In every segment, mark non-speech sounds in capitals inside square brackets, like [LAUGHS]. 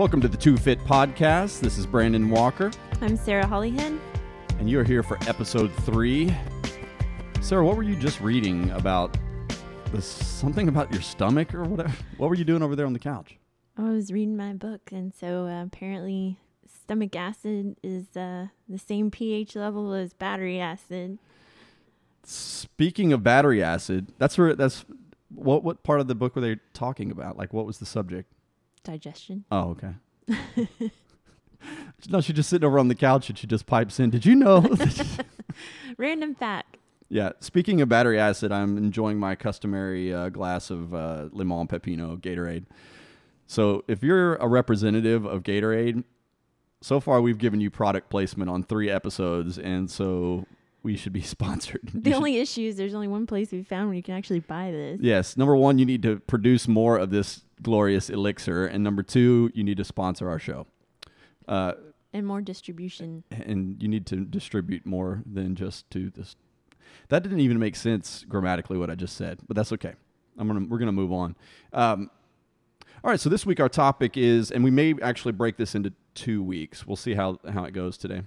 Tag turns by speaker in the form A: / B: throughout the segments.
A: Welcome to the Two Fit Podcast. This is Brandon Walker,
B: I'm Sarah Hollyhead.
A: and you're here for episode three. Sarah, what were you just reading about? This, something about your stomach or whatever? [LAUGHS] What were you doing over there on the couch?
B: I was reading my book, and so uh, apparently, stomach acid is uh, the same pH level as battery acid.
A: Speaking of battery acid, that's where that's what what part of the book were they talking about? Like, what was the subject?
B: Digestion.
A: Oh, okay. [LAUGHS] no, she's just sitting over on the couch and she just pipes in. Did you know? [LAUGHS] [LAUGHS]
B: Random fact.
A: yeah. Speaking of battery acid, I'm enjoying my customary uh, glass of uh, limon pepino Gatorade. So if you're a representative of Gatorade, so far we've given you product placement on three episodes, and so we should be sponsored.
B: The only issue is there's only one place we found where you can actually buy this.
A: Yes. Number one, you need to produce more of this glorious elixir. And number two, you need to sponsor our show. Uh,
B: And more distribution.
A: and you need to distribute more than just to this. That didn't even make sense grammatically what I just said, but that's okay. I'm gonna we're gonna move on. Um, all right, so this week our topic is, and we may actually break this into two weeks. We'll see how how it goes today.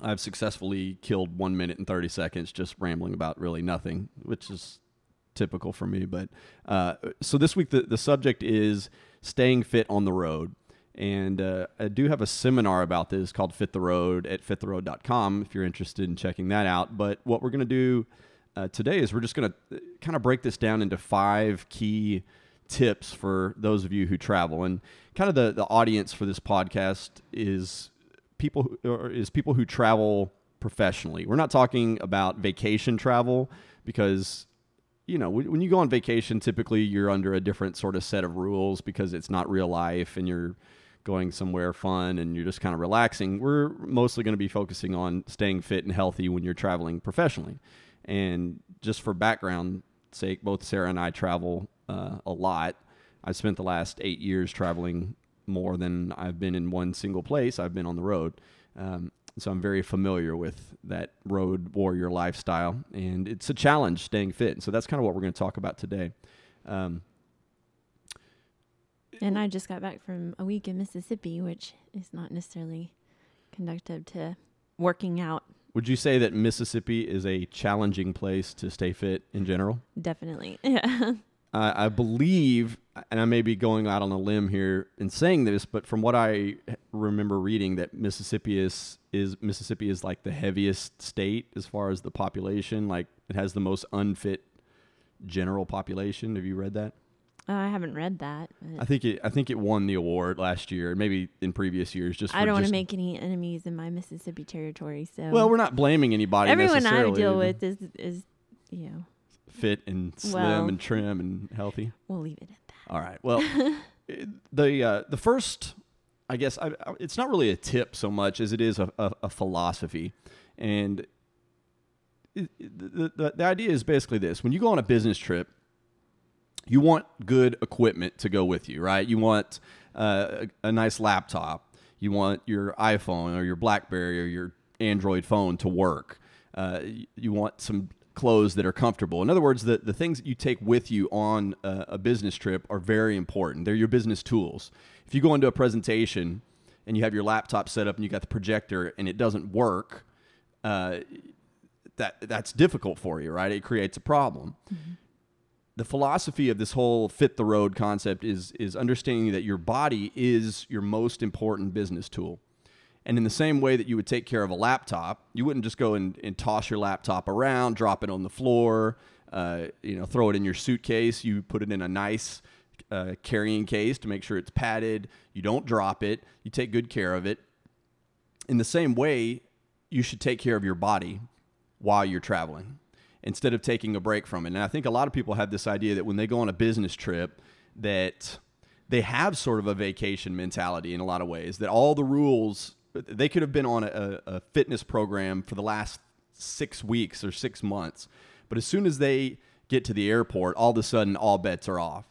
A: I've successfully killed one minute and thirty seconds just rambling about really nothing, which is typical for me. But uh, so this week the the subject is staying fit on the road. And uh, I do have a seminar about this called Fit the Road at fittheroad.com if you're interested in checking that out. But what we're going to do uh, today is we're just going to kind of break this down into five key tips for those of you who travel. And kind of the, the audience for this podcast is people who, is people who travel professionally. We're not talking about vacation travel because you know, when you go on vacation, typically you're under a different sort of set of rules because it's not real life and you're going somewhere fun and you're just kind of relaxing. We're mostly going to be focusing on staying fit and healthy when you're traveling professionally. And just for background sake, both Sarah and I travel uh, a lot. I've spent the last eight years traveling more than I've been in one single place. I've been on the road. Um, so I'm very familiar with that road warrior lifestyle, and it's a challenge staying fit. And So that's kind of what we're going to talk about today. Um,
B: And I just got back from a week in Mississippi, which is not necessarily conductive to working out.
A: would you say that Mississippi is a challenging place to stay fit in general?
B: Definitely. [LAUGHS] Yeah.
A: I I believe, and I may be going out on a limb here in saying this, but from what I remember reading, that Mississippi is is Mississippi is like the heaviest state as far as the population. Like it has the most unfit general population. Have you read that?
B: Uh, I haven't read that.
A: I think it. I think it won the award last year, maybe in previous years. Just
B: I don't want to make any enemies in my Mississippi territory. So
A: Well, we're not blaming anybody.
B: everyone I deal with is is you know
A: fit and slim
B: Well-
A: and trim and healthy.
B: we'll leave it at that.
A: All right. Well, [LAUGHS] the uh, the first, I guess, I, I, it's not really a tip so much as it is a, a, a philosophy, and it, the, the the idea is basically this: when you go on a business trip, you want good equipment to go with you, right? You want uh, a, a nice laptop. You want your iPhone or your BlackBerry or your Android phone to work. Uh, you want some clothes that are comfortable. In other words, the, the things that you take with you on a, a business trip are very important. They're your business tools. If you go into a presentation and you have your laptop set up and you got the projector and it doesn't work, uh, that that's difficult for you, right? It creates a problem the philosophy of this whole fit the road concept is is understanding that your body is your most important business tool. And in the same way that you would take care of a laptop, you wouldn't just go and, and toss your laptop around, drop it on the floor, uh, you know, throw it in your suitcase. You put it in a nice uh, carrying case to make sure it's padded. You don't drop it. You take good care of it. In the same way, you should take care of your body while you're traveling instead of taking a break from it. And I think a lot of people have this idea that when they go on a business trip, that they have sort of a vacation mentality in a lot of ways. That all the rules they could have been on a, a fitness program for the last six weeks or six months, but as soon as they get to the airport, all of a sudden all bets are off.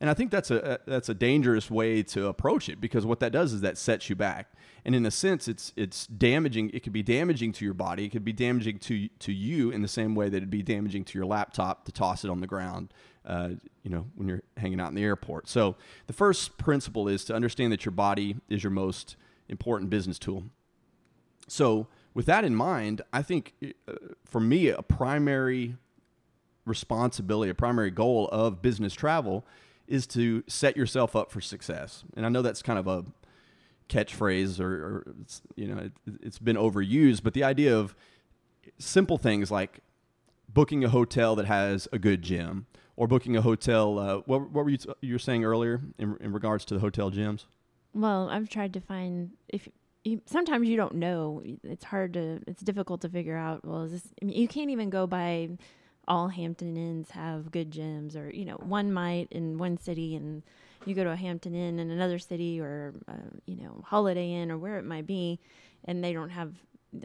A: And I think that's a, that's a dangerous way to approach it because what that does is that sets you back. And in a sense, it's it's damaging. It could be damaging to your body. It could be damaging to to you in the same way that it'd be damaging to your laptop to toss it on the ground. Uh, you know, when you're hanging out in the airport. So the first principle is to understand that your body is your most important business tool. So with that in mind, I think uh, for me, a primary responsibility, a primary goal of business travel is to set yourself up for success. And I know that's kind of a catchphrase or, or you know, it, it's been overused, but the idea of simple things like booking a hotel that has a good gym or booking a hotel. Uh, what, what were you, t- you were saying earlier in, in regards to the hotel gyms?
B: Well, I've tried to find if you, sometimes you don't know. It's hard to. It's difficult to figure out. Well, is this? I mean, you can't even go by all Hampton Inns have good gyms, or you know, one might in one city, and you go to a Hampton Inn in another city, or uh, you know, Holiday Inn, or where it might be, and they don't have.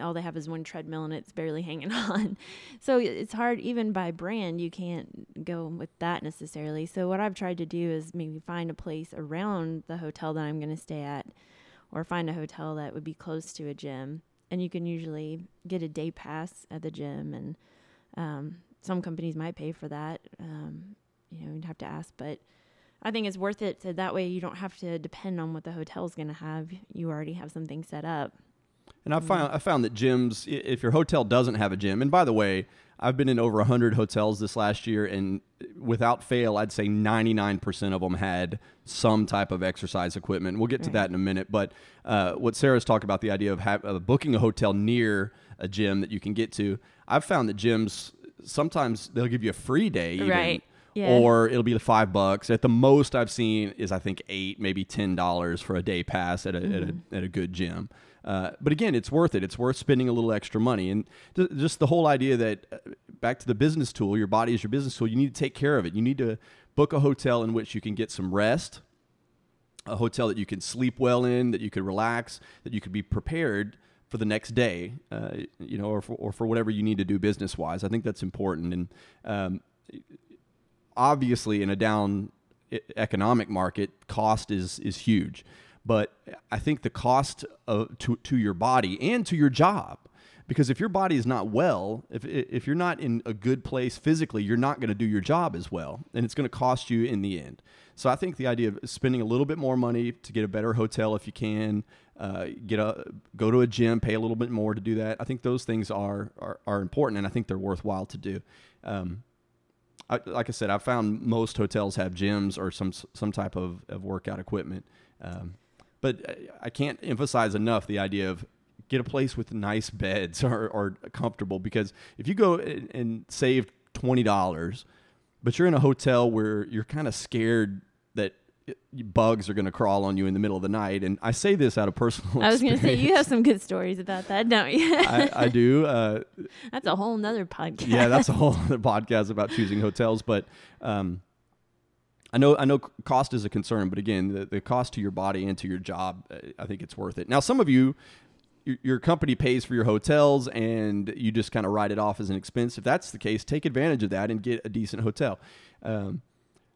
B: All they have is one treadmill and it's barely [LAUGHS] hanging on. So it's hard, even by brand, you can't go with that necessarily. So, what I've tried to do is maybe find a place around the hotel that I'm going to stay at or find a hotel that would be close to a gym. And you can usually get a day pass at the gym, and um, some companies might pay for that. Um, you know, you'd have to ask, but I think it's worth it. So that way, you don't have to depend on what the hotel's going to have. You already have something set up.
A: And I found I found that gyms, if your hotel doesn't have a gym, and by the way, I've been in over hundred hotels this last year, and without fail, I'd say ninety nine percent of them had some type of exercise equipment. We'll get to
B: Right.
A: that in a minute. But uh, what Sarah's talked about the idea of uh, booking a hotel near a gym that you can get to, I've found that gyms sometimes they'll give you a free day, even,
B: Right. Yeah.
A: or it'll be five bucks. At the most I've seen is I think eight, maybe ten dollars for a day pass at a, at, a at a good gym. Uh, but again, it's worth it. It's worth spending a little extra money, and th- just the whole idea that uh, back to the business tool, your body is your business tool. You need to take care of it. You need to book a hotel in which you can get some rest, a hotel that you can sleep well in, that you can relax, that you could be prepared for the next day, uh, you know, or for, or for whatever you need to do business wise. I think that's important. And um, obviously, in a down economic market, cost is is huge. But I think the cost of, to to your body and to your job, because if your body is not well, if if you're not in a good place physically, you're not going to do your job as well, and it's going to cost you in the end. So I think the idea of spending a little bit more money to get a better hotel if you can, uh, get a go to a gym, pay a little bit more to do that. I think those things are are, are important, and I think they're worthwhile to do. Um, I, like I said, I found most hotels have gyms or some some type of, of workout equipment. Um, but I- I can't emphasize enough the idea of get a place with nice beds [LAUGHS] or, or comfortable because if you go and, and save twenty dollars, but you're in a hotel where you're kind of scared that bugs are going to crawl on you in the middle of the night, and I say this out of personal. [LAUGHS]
B: I was going to say, you have some good stories about that, don't you? [LAUGHS]
A: I, I do. Uh,
B: That's a whole nother podcast.
A: yeah, that's a whole other podcast about choosing hotels. But um, I know I know cost is a concern, but again, the, the cost to your body and to your job, uh, I think it's worth it. Now, some of you, your, your company pays for your hotels, and you just kind of write it off as an expense. If that's the case, take advantage of that and get a decent hotel. Um,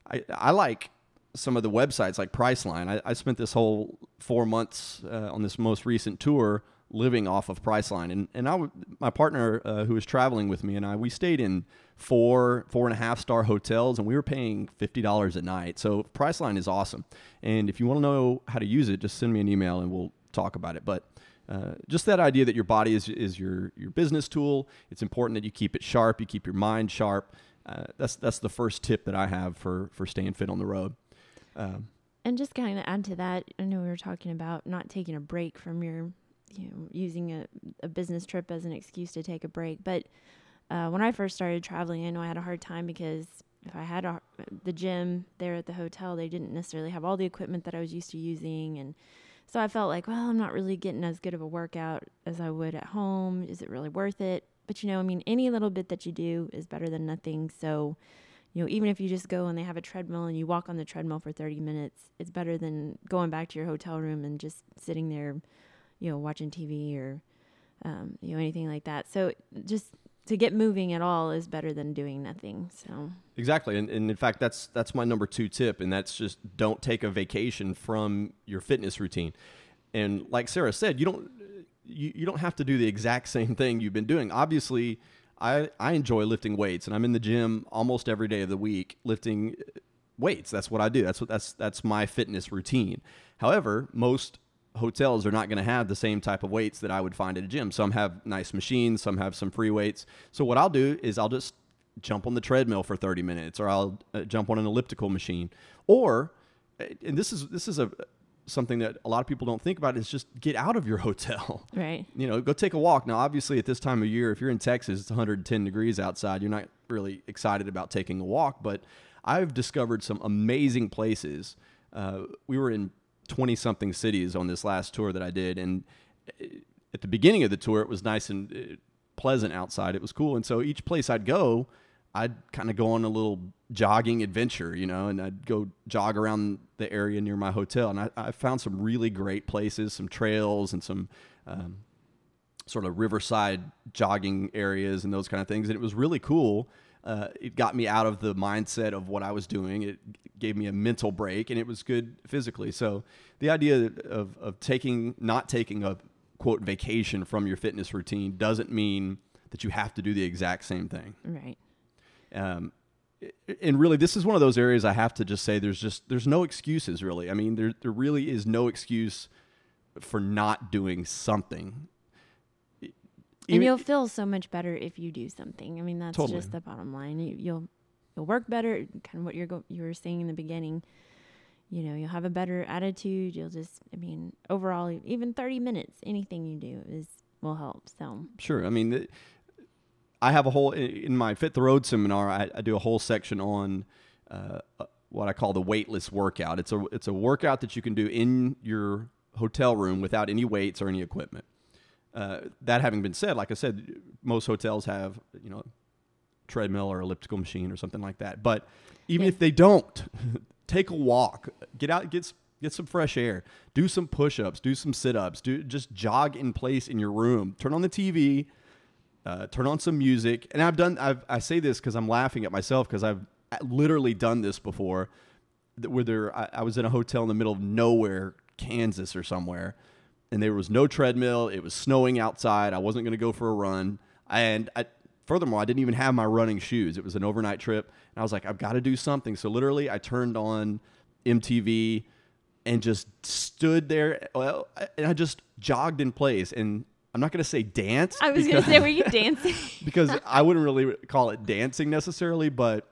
A: I I like some of the websites like Priceline. I, I spent this whole four months uh, on this most recent tour living off of Priceline, and and I my partner uh, who was traveling with me and I we stayed in four four and a half star hotels, and we were paying fifty dollars a night. So Priceline is awesome, and if you want to know how to use it, just send me an email and we'll talk about it. But uh, just that idea that your body is, is your, your business tool. It's important that you keep it sharp. You keep your mind sharp. Uh, that's that's the first tip that I have for for staying fit on the road. Um,
B: And just kind of add to that, I know we were talking about not taking a break from your, you know, using a, a business trip as an excuse to take a break. But uh, when I first started traveling, I know I had a hard time because if I had a, the gym there at the hotel, they didn't necessarily have all the equipment that I was used to using. And so I felt like, well, I'm not really getting as good of a workout as I would at home. Is it really worth it? But, you know, I mean, any little bit that you do is better than nothing. So, you know, even if you just go and they have a treadmill and you walk on the treadmill for 30 minutes, it's better than going back to your hotel room and just sitting there, you know, watching TV or, um, you know, anything like that. So just to get moving at all is better than doing nothing. So
A: Exactly, and, and in fact, that's that's my number two tip, and that's just don't take a vacation from your fitness routine. And like Sarah said, you don't you, you don't have to do the exact [LAUGHS] same thing you've been doing. Obviously, I I enjoy lifting weights, and I'm in the gym almost every day of the week lifting uh, weights. That's what I do. That's what that's that's my fitness routine. However, most hotels are not going to have the same type of weights that I would find at a gym. Some have nice machines, some have some free weights. So what I'll do is I'll just jump on the treadmill for 30 minutes or I'll uh, jump on an elliptical machine or uh, and this is this is a something that a lot of people don't think about is just get out of your [LAUGHS] hotel.
B: Right.
A: You know, go take a walk. Now obviously at this time of year if you're in Texas it's 110 degrees outside, you're not really excited about taking a walk, but I've discovered some amazing places. Uh, we were in 20 something cities on this last tour that I did and uh, at the beginning of the tour it was nice and uh, pleasant outside. It was cool. And so each place I'd go, I'd kind of go on a little jogging adventure, you know, and I'd go jog around the area near my hotel. And I, I found some really great places, some trails and some um, sort of riverside jogging areas and those kind of things. And it was really cool. Uh, it got me out of the mindset of what I was doing. It gave me a mental break and it was good physically. So the idea of, of taking, not taking a quote vacation from your fitness routine doesn't mean that you have to do the exact same thing.
B: Right.
A: Um, and really, this is one of those areas I have to just say there's just there's no excuses really. I mean, there there really is no excuse for not doing something.
B: And
A: Even-
B: you'll feel so much better if you do something. I mean, that's
A: Totally.
B: just the bottom line. You, you'll you'll work better. Kind of what you're go- you were saying in the beginning. You know, you'll have a better attitude. You'll just, I mean, overall, even 30 minutes, anything you do is will help. So
A: Sure. I mean, th- I have a whole in my Fit the Road seminar. I, I do a whole section on uh, uh, what I call the weightless workout. It's a it's a workout that you can do in your hotel room without any weights or any equipment. Uh, that having been said, like I said, most hotels have you know treadmill or elliptical machine or something like that. But even
B: Yeah.
A: if they don't, [LAUGHS] take a walk, get out, get get some fresh air, do some push-ups, do some sit-ups, do just jog in place in your room. Turn on the TV, uh, turn on some music. And I've done. I've, I say this because I'm laughing at myself because I've literally done this before. Where there, I, I was in a hotel in the middle of nowhere, Kansas or somewhere, and there was no treadmill. It was snowing outside. I wasn't going to go for a run, and I, furthermore, I didn't even have my running shoes. It was an overnight trip, and I was like, I've got to do something. So literally, I turned on MTV and just stood there, well, and I just jogged in place. And I'm not going to say dance.
B: I was going to say, were you dancing? [LAUGHS]
A: because I wouldn't really call it dancing necessarily, but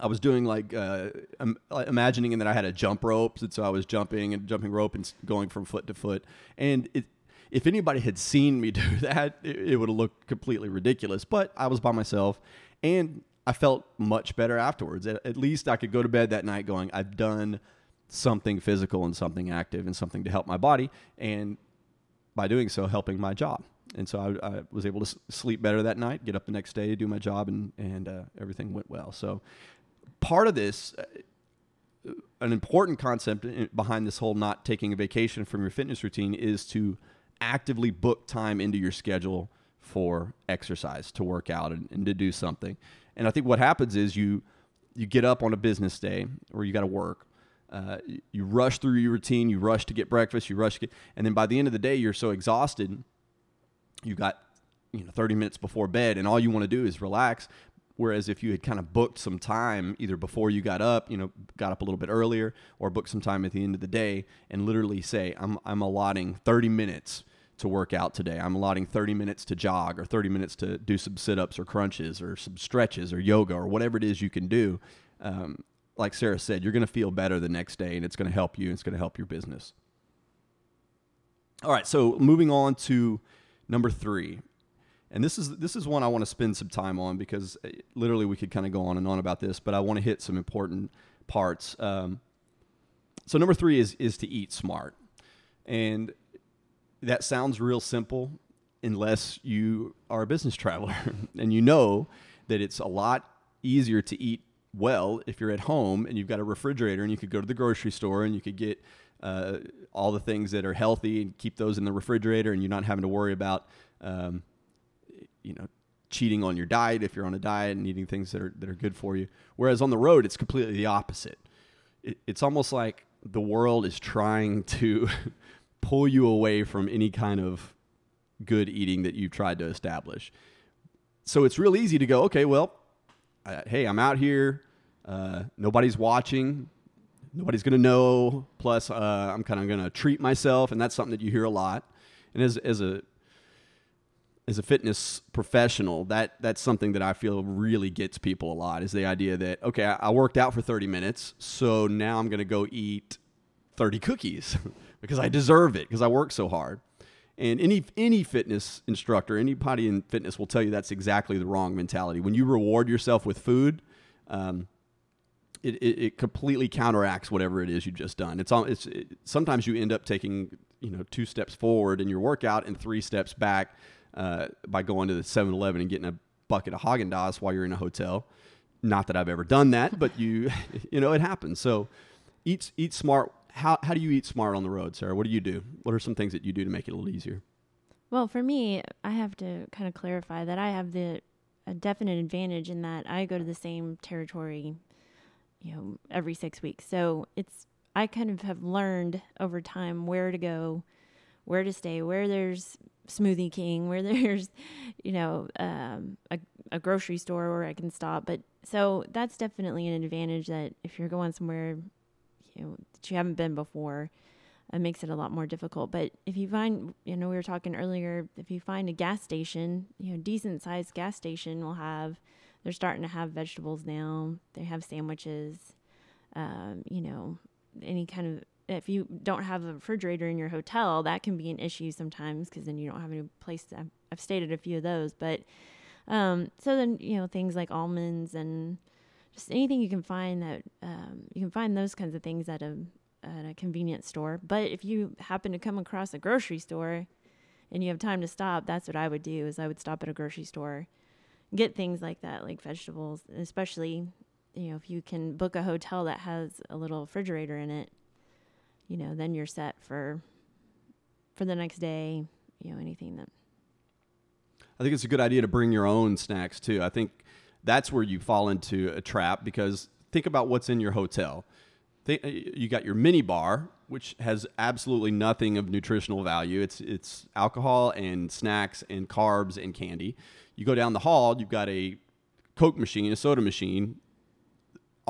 A: I was doing like uh, im- imagining that I had a jump rope, and so I was jumping and jumping rope and going from foot to foot. And it, if anybody had seen me [LAUGHS] do that, it, it would have looked completely ridiculous. But I was by myself, and I felt much better afterwards. At, at least I could go to bed that night going, I've done something physical and something active and something to help my body, and by doing so, helping my job. And so I, I was able to sleep better that night, get up the next day, do my job, and and uh, everything went well. So part of this, uh, an important concept behind this whole not taking a vacation from your fitness routine is to actively book time into your schedule for exercise, to work out, and, and to do something. And I think what happens is you you get up on a business day or you got to work. Uh, you- rush through your routine. You rush to get breakfast. You rush to get, and then by the end of the day, you're so exhausted. You got you know 30 minutes before bed, and all you want to do is relax. Whereas if you had kind of booked some time either before you got up, you know, got up a little bit earlier, or booked some time at the end of the day, and literally say, "I'm I'm allotting 30 minutes to work out today. I'm allotting 30 minutes to jog, or 30 minutes to do some sit-ups or crunches, or some stretches, or yoga, or whatever it is you can do." Um, like Sarah said, you're going to feel better the next day, and it's going to help you. And it's going to help your business. All right, so moving on to number three, and this is this is one I want to spend some time on because uh, literally we could kind of go on and on about this, but I want to hit some important parts. Um, so number three is is to eat smart, and that sounds real simple unless you are a business traveler [LAUGHS] and you know that it's a lot easier to eat well if you're at home and you've got a refrigerator and you could go to the grocery store and you could get uh, all the things that are healthy and keep those in the refrigerator and you're not having to worry about um, you know cheating on your diet if you're on a diet and eating things that are that are good for you. Whereas on the road, it's completely the opposite. It, it's almost like the world is trying to [LAUGHS] pull you away from any kind of good eating that you've tried to establish. So it's real easy to go, okay, well, uh, hey, I'm out here. Uh, nobody's watching. Nobody's going to know. Plus, uh, I'm kind of going to treat myself, and that's something that you hear a lot. And as as a as a fitness professional, that that's something that I feel really gets people a lot is the idea that okay, I, worked out for 30 minutes, so now I'm going to go eat 30 cookies [LAUGHS] because I deserve it because I work so hard. And any any fitness instructor, anybody in fitness will tell you that's exactly the wrong mentality. When you reward yourself with food, um, it, it, it, completely counteracts whatever it is you've just done. It's all it's it, sometimes you end up taking you know two steps forward in your workout and three steps back uh, by going to the 7-Eleven and getting a bucket of Haagen Dazs while you're in a hotel. Not that I've ever done that, but you [LAUGHS] you know it happens. So eat eat smart how, how do you eat smart on the road, Sarah? What do you do? What are some things that you do to make it a little easier?
B: Well, for me, I have to kind of clarify that I have the a definite advantage in that I go to the same territory, you know, every six weeks. So it's I kind of have learned over time where to go, where to stay, where there's Smoothie King, where [LAUGHS] there's, you know, um, a, a grocery store where I can stop. But so that's definitely an advantage that if you're going somewhere you know that you haven't been before it makes it a lot more difficult but if you find you know we were talking earlier if you find a gas station you know decent sized gas station will have they're starting to have vegetables now they have sandwiches um, you know any kind of if you don't have a refrigerator in your hotel that can be an issue sometimes because then you don't have any place to, i've stated a few of those but um, so then you know things like almonds and just anything you can find that um, you can find those kinds of things at a at a convenience store. But if you happen to come across a grocery store and you have time to stop, that's what I would do. Is I would stop at a grocery store, get things like that, like vegetables, especially you know if you can book a hotel that has a little refrigerator in it, you know, then you're set for for the next day. You know, anything that.
A: I think it's a good idea to bring your own snacks too. I think that's where you fall into a trap because think about what's in your hotel. Think, uh, you got your mini bar, which has absolutely nothing of nutritional value. It's it's alcohol and snacks and carbs and candy. You go down the hall, you've got a Coke machine, a soda machine,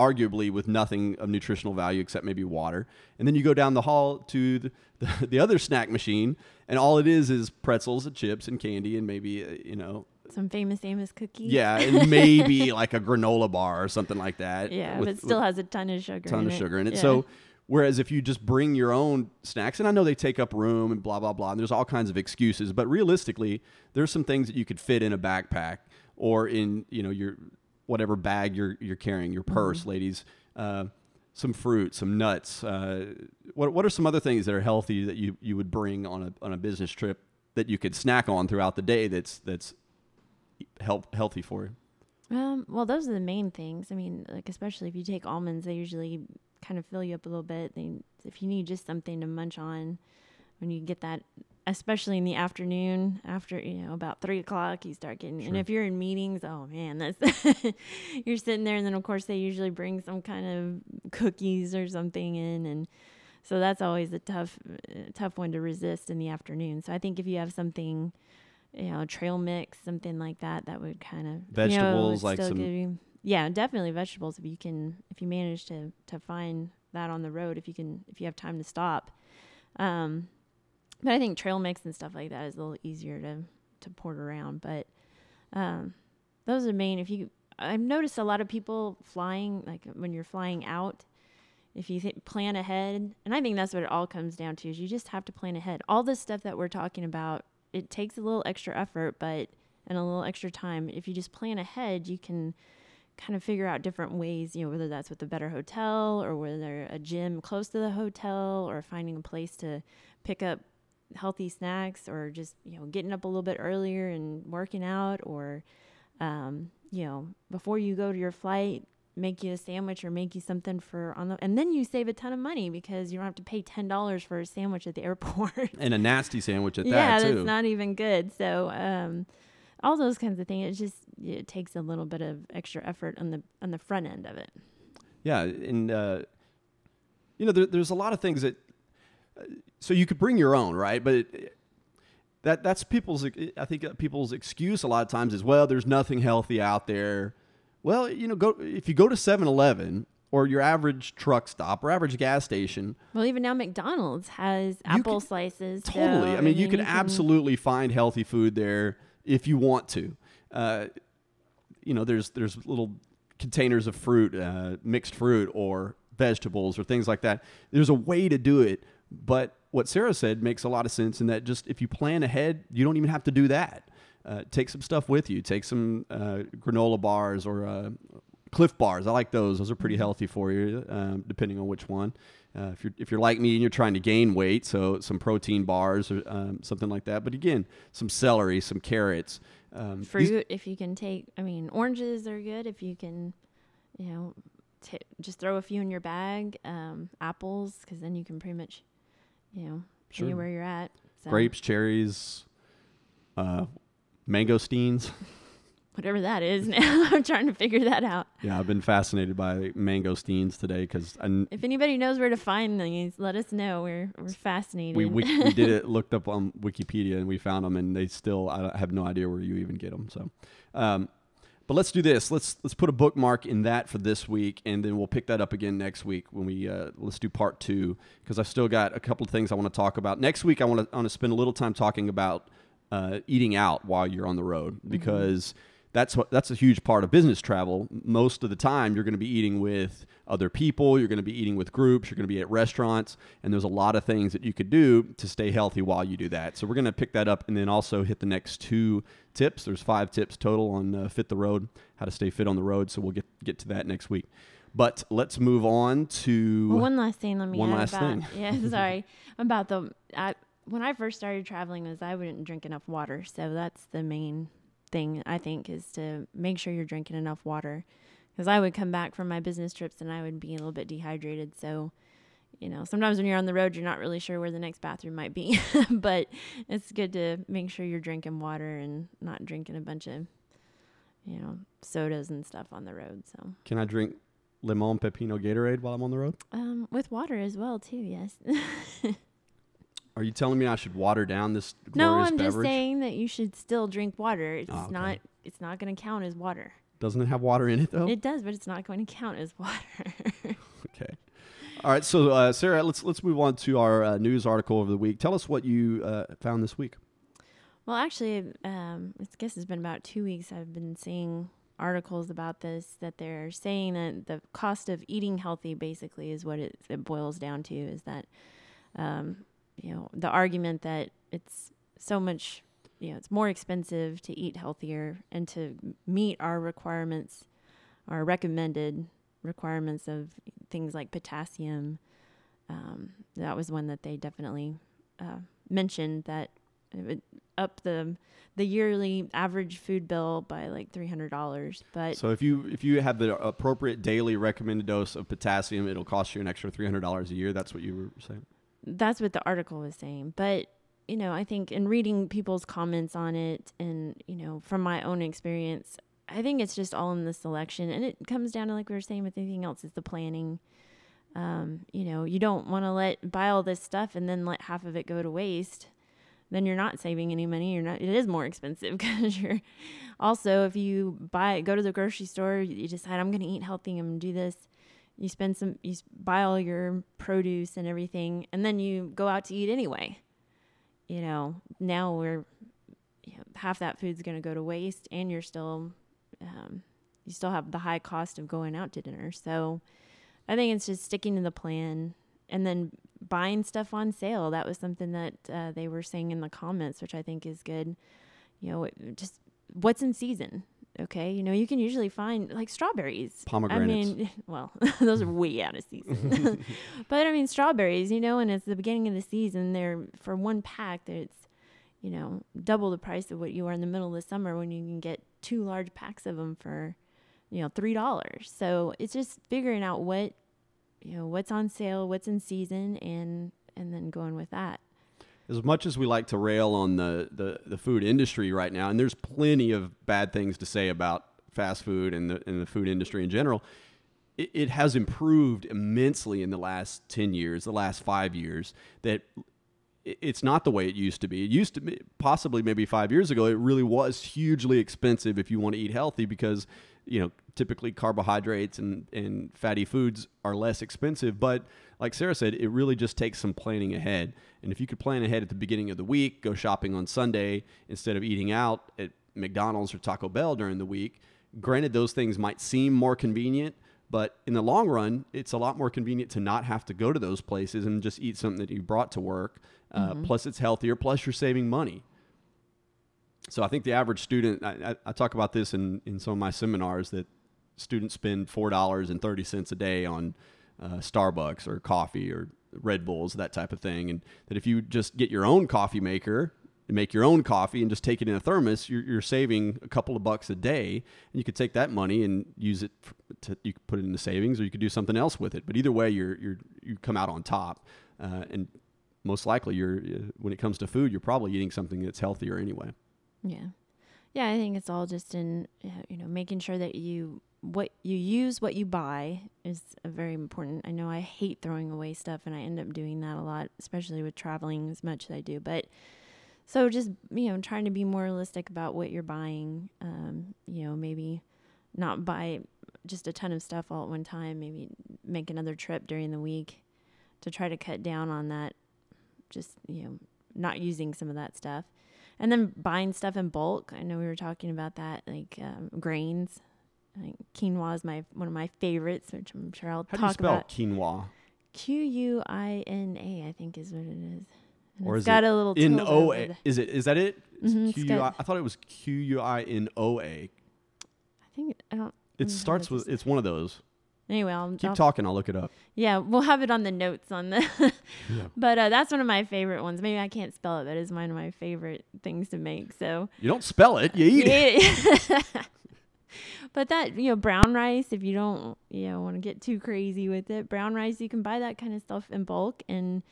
A: arguably with nothing of nutritional value except maybe water. And then you go down the hall to the, the, [LAUGHS] the other snack machine, and all it is is pretzels and chips and candy and maybe uh, you know
B: some famous Amos cookies.
A: Yeah, and maybe [LAUGHS] like a granola bar or something like that.
B: Yeah, with, but it still has a ton of sugar.
A: Ton
B: of
A: it. sugar in it.
B: Yeah.
A: So, whereas if you just bring your own snacks, and I know they take up room and blah blah blah, and there's all kinds of excuses, but realistically, there's some things that you could fit in a backpack or in you know your whatever bag you're you're carrying, your purse, mm-hmm. ladies. Uh, some fruit, some nuts. Uh, what what are some other things that are healthy that you, you would bring on a on a business trip that you could snack on throughout the day? That's that's help healthy for you?
B: Um, well, those are the main things. I mean, like especially if you take almonds, they usually kind of fill you up a little bit. They, if you need just something to munch on, when you get that, especially in the afternoon, after you know about three o'clock, you start getting. Sure. And if you're in meetings, oh man, that's [LAUGHS] you're sitting there, and then of course they usually bring some kind of cookies or something in, and so that's always a tough, tough one to resist in the afternoon. So I think if you have something you know, trail mix, something like that, that would kind of
A: vegetables
B: you know,
A: like some.
B: You, yeah, definitely vegetables. If you can, if you manage to to find that on the road, if you can, if you have time to stop. Um, but I think trail mix and stuff like that is a little easier to to port around. But um, those are main. If you, I've noticed a lot of people flying, like when you're flying out, if you th- plan ahead, and I think that's what it all comes down to is you just have to plan ahead. All this stuff that we're talking about it takes a little extra effort, but and a little extra time. If you just plan ahead, you can kind of figure out different ways, you know, whether that's with a better hotel or whether a gym close to the hotel or finding a place to pick up healthy snacks or just, you know, getting up a little bit earlier and working out or, um, you know, before you go to your flight, make you a sandwich or make you something for on the and then you save a ton of money because you don't have to pay ten dollars for a sandwich at the [LAUGHS] airport
A: and a nasty sandwich at
B: yeah,
A: that
B: too. that's not even good. So um, all those kinds of things. It just it takes a little bit of extra effort on the on the front end of it.
A: Yeah, and uh, you know, there, there's a lot of things that. So you could bring your own, right? But it, that that's people's. I think uh, people's excuse a lot of times is, well, there's nothing healthy out there. Well, you know, go if you go to 7-Eleven or your average truck stop or average gas station.
B: Well, even now McDonald's has apple slices.
A: Totally.
B: So,
A: I mean, you can
B: can-
A: absolutely find healthy food there if you want to. Uh, you know, there's there's little containers of fruit, uh, mixed fruit, or vegetables, or things like that. There's a way to do it, but what Sarah said makes a lot of sense in that just if you plan ahead, you don't even have to do that. Uh, take some stuff with you. Take some uh, granola bars or uh, Clif bars. I like those. Those are pretty healthy for you, um, depending on which one. Uh, if you're if you're like me and you're trying to gain weight, so some protein bars or um, something like that. But again, some celery, some carrots, um, these-
B: fruit if you can take. I mean, oranges are good if you can, you know, t- just throw a few in your bag. Um, apples, because then you can pretty much, you know,
A: Sure.
B: anywhere you're at. So,
A: grapes, cherries, uh, mangosteens. [LAUGHS]
B: whatever that is. [LAUGHS] Now I'm trying to figure that out.
A: Yeah, I've been fascinated by mangosteens today because
B: If anybody knows where to find these, let us know. We're we're fascinated.
A: we, we we did it [LAUGHS] looked up on Wikipedia and we found them and they still I have no idea where you even get them. So, um, but let's do this. Let's let's put a bookmark in that for this week and then we'll pick that up again next week when we uh, let's do part two because I've still got a couple of things I want to talk about. Next week I want to want to spend a little time talking about uh, eating out while you're on the road because. That's what that's a huge part of business travel. Most of the time, you're going to be eating with other people. You're going to be eating with groups. You're going to be at restaurants, and there's a lot of things that you could do to stay healthy while you do that. So we're going to pick that up, and then also hit the next two tips. There's five tips total on uh, fit the road, how to stay fit on the road. So we'll get get to that next week. But let's move on to
B: Well, one last thing. Let me
A: One
B: add
A: last
B: about,
A: thing. [LAUGHS]
B: Yeah, sorry [LAUGHS] about the. I, when I first started traveling, was I wouldn't drink enough water. So that's the main thing I think is to make sure you're drinking enough water. Because I would come back from my business trips and I would be a little bit dehydrated. So, you know, sometimes when you're on the road, you're not really sure where the next bathroom might be. [LAUGHS] but it's good to make sure you're drinking water and not drinking a bunch of, you know, sodas and stuff on the road. So,
A: can I drink lemon pepino Gatorade while I'm on the road?
B: um, with water as well too. Yes. [LAUGHS]
A: Are you telling me I should water down this
B: No,
A: glorious
B: I'm just saying that you should still drink water. It's
A: Oh, okay.
B: not it's not going to count as water.
A: Doesn't it have water in it though?
B: It does, but it's not going to count as water. [LAUGHS]
A: Okay. All right. So, uh, Sarah, let's let's move on to our uh, news article of the week. Tell us what you uh, found this week.
B: well, actually, um, I guess it's been about two weeks. I've been seeing articles about this that they're saying that the cost of eating healthy basically is what it, it boils down to. Is that um, you know the argument that it's so much you know it's more expensive to eat healthier and to meet our requirements our recommended requirements of things like potassium um, that was one that they definitely uh, mentioned that it would up the the yearly average food bill by like three hundred dollars but
A: So, if you if you have the appropriate daily recommended dose of potassium, it'll cost you an extra three hundred dollars a year. That's what you were saying.
B: That's what the article was saying. But you know, I think in reading people's comments on it, and you know, from my own experience, I think it's just all in the selection, and it comes down to like we were saying with anything else, is the planning. Um, you know, you don't want to let buy all this stuff and then let half of it go to waste. Then you're not saving any money. You're not. It is more expensive [LAUGHS] because you're. Also, if you buy, go to the grocery store, you decide I'm going to eat healthy. I'm going to do this you spend some you buy all your produce and everything and then you go out to eat anyway. You know now we're you know, half that food's going to go to waste and you're still um, you still have the high cost of going out to dinner. So i think it's just sticking to the plan and then buying stuff on sale. That was something that uh, they were saying in the comments which i think is good. You know just what's in season okay you know you can usually find like strawberries
A: Pomegranates.
B: I mean, [LAUGHS] well, [LAUGHS] those are way out of season. [LAUGHS] but I mean, strawberries, you know, and it's the beginning of the season. They're for one pack. It's you know double the price of what you are in the middle of the summer when you can get two large packs of them for you know three dollars. So it's just figuring out what you know what's on sale, what's in season, and and then going with that.
A: As much as we like to rail on the, the, the food industry right now, and there's plenty of bad things to say about fast food and the, and the food industry in general, it, it has improved immensely in the last 10 years, the last five years, that it's not the way it used to be. It used to be, possibly maybe five years ago, it really was hugely expensive if you want to eat healthy because, you know, typically carbohydrates and, and fatty foods are less expensive. But like Sarah said, it really just takes some planning ahead. And if you could plan ahead at the beginning of the week, go shopping on Sunday instead of eating out at McDonald's or Taco Bell during the week, granted, those things might seem more convenient. But in the long run, it's a lot more convenient to not have to go to those places and just eat something that you brought to work. Uh, Plus, it's healthier. Plus, you're saving money. So I think the average student, I, I, talk about this in, in some of my seminars, that students spend $4.30 a day on uh, Starbucks or coffee or Red Bulls, that type of thing. And that if you just get your own coffee maker and make your own coffee and just take it in a thermos, you're, you're saving a couple of bucks a day. And you could take that money and use it to, you could put it into savings or you could do something else with it. But either way, you're, you're, you come out on top. Uh, and most likely you're, uh, when it comes to food, you're probably eating something that's healthier anyway.
B: Yeah. Yeah, I think it's all just in uh, you know making sure that you what you use what you buy is very important. I know I hate throwing away stuff and I end up doing that a lot, especially with traveling as much as I do. But so just you know trying to be more realistic about what you're buying. Um, you know, maybe not buy just a ton of stuff all at one time. Maybe make another trip during the week to try to cut down on that. Just you know not using some of that stuff and then buying stuff in bulk. I know we were talking about that, like um, grains. I think quinoa is my one of my favorites, which I'm sure I'll talk about.
A: How do you spell
B: about.
A: quinoa?
B: Q U I N A, I think is what it is. And
A: Or
B: it's
A: is
B: got
A: it
B: a little
A: N
B: tilde
A: O A. Is it? Is that it? It's
B: Mhm, it's
A: Q U I.
B: got-
A: I thought it was Q U I N O A.
B: I think I don't.
A: It starts with. It's one of those.
B: Anyway, I'll,
A: Keep
B: I'll
A: talking. I'll look it up.
B: Yeah, we'll have it on the notes on the. [LAUGHS]
A: Yeah.
B: But uh, that's one of my favorite ones. Maybe I can't spell it, but it's one of my favorite things to make. So
A: You don't spell it. You eat it.
B: it. [LAUGHS] but that you know brown rice, if you don't you know want to get too crazy with it, brown rice you can buy that kind of stuff in bulk, and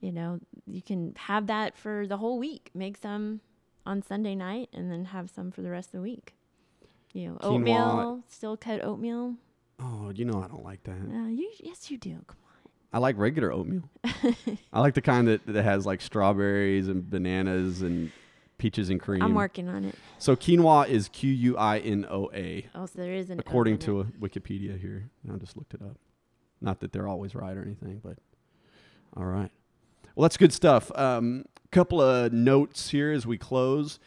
B: you know you can have that for the whole week. Make some on Sunday night, and then have some for the rest of the week. You know,
A: Quinoa.
B: oatmeal, steel cut oatmeal.
A: Oh, you know I don't like that.
B: Uh, you yes you do. Come on.
A: I like regular oatmeal. [LAUGHS] I like the kind that, that has like strawberries and bananas and peaches and cream.
B: I'm working on it.
A: So quinoa is Q U I N O A,
B: Oh, so there is an
A: according
B: in
A: to a Wikipedia here. I just looked it up. Not that they're always right or anything, but all right. Well, that's good stuff. Um, couple of notes here as we close.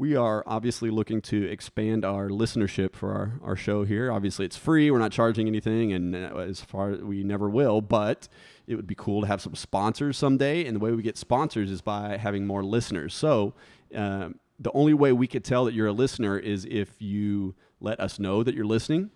A: We are obviously looking to expand our listenership for our, our show here. Obviously, it's free. We're not charging anything, and uh, as far we never will. But it would be cool to have some sponsors someday. And the way we get sponsors is by having more listeners. So um, the only way we could tell that you're a listener is if you let us know that you're listening.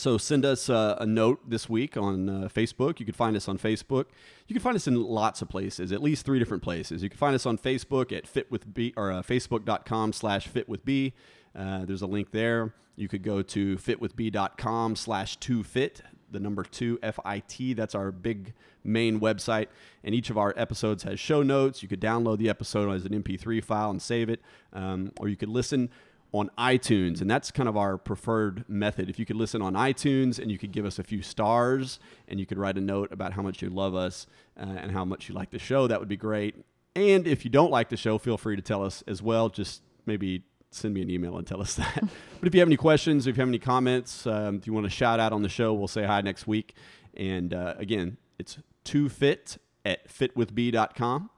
A: So send us uh, a note this week on uh, Facebook. You can find us on Facebook. You can find us in lots of places, at least three different places. You can find us on Facebook at fitwithb or uh, facebook.com slash fitwithb. Uh, there's a link there. You could go to fitwithb.com slash 2fit, the number 2 F-I-T. That's our big main website. And each of our episodes has show notes. You could download the episode as an MP3 file and save it. Um, or you could listen on iTunes, and that's kind of our preferred method. If you could listen on iTunes and you could give us a few stars and you could write a note about how much you love us uh, and how much you like the show, that would be great. And if you don't like the show, feel free to tell us as well. Just maybe send me an email and tell us [LAUGHS] that. but if you have any questions, if you have any comments, um, if you want to shout out on the show, we'll say hi next week. And uh, again, it's 2fit at fitwithb.com.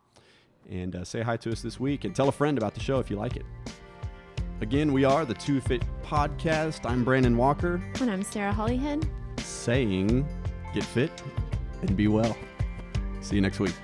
A: And uh, say hi to us this week and tell a friend about the show if you like it. Again, we are the Two Fit Podcast. I'm Brandon Walker
B: And I'm Sarah Hollyhead.
A: saying get fit and be well. See you next week.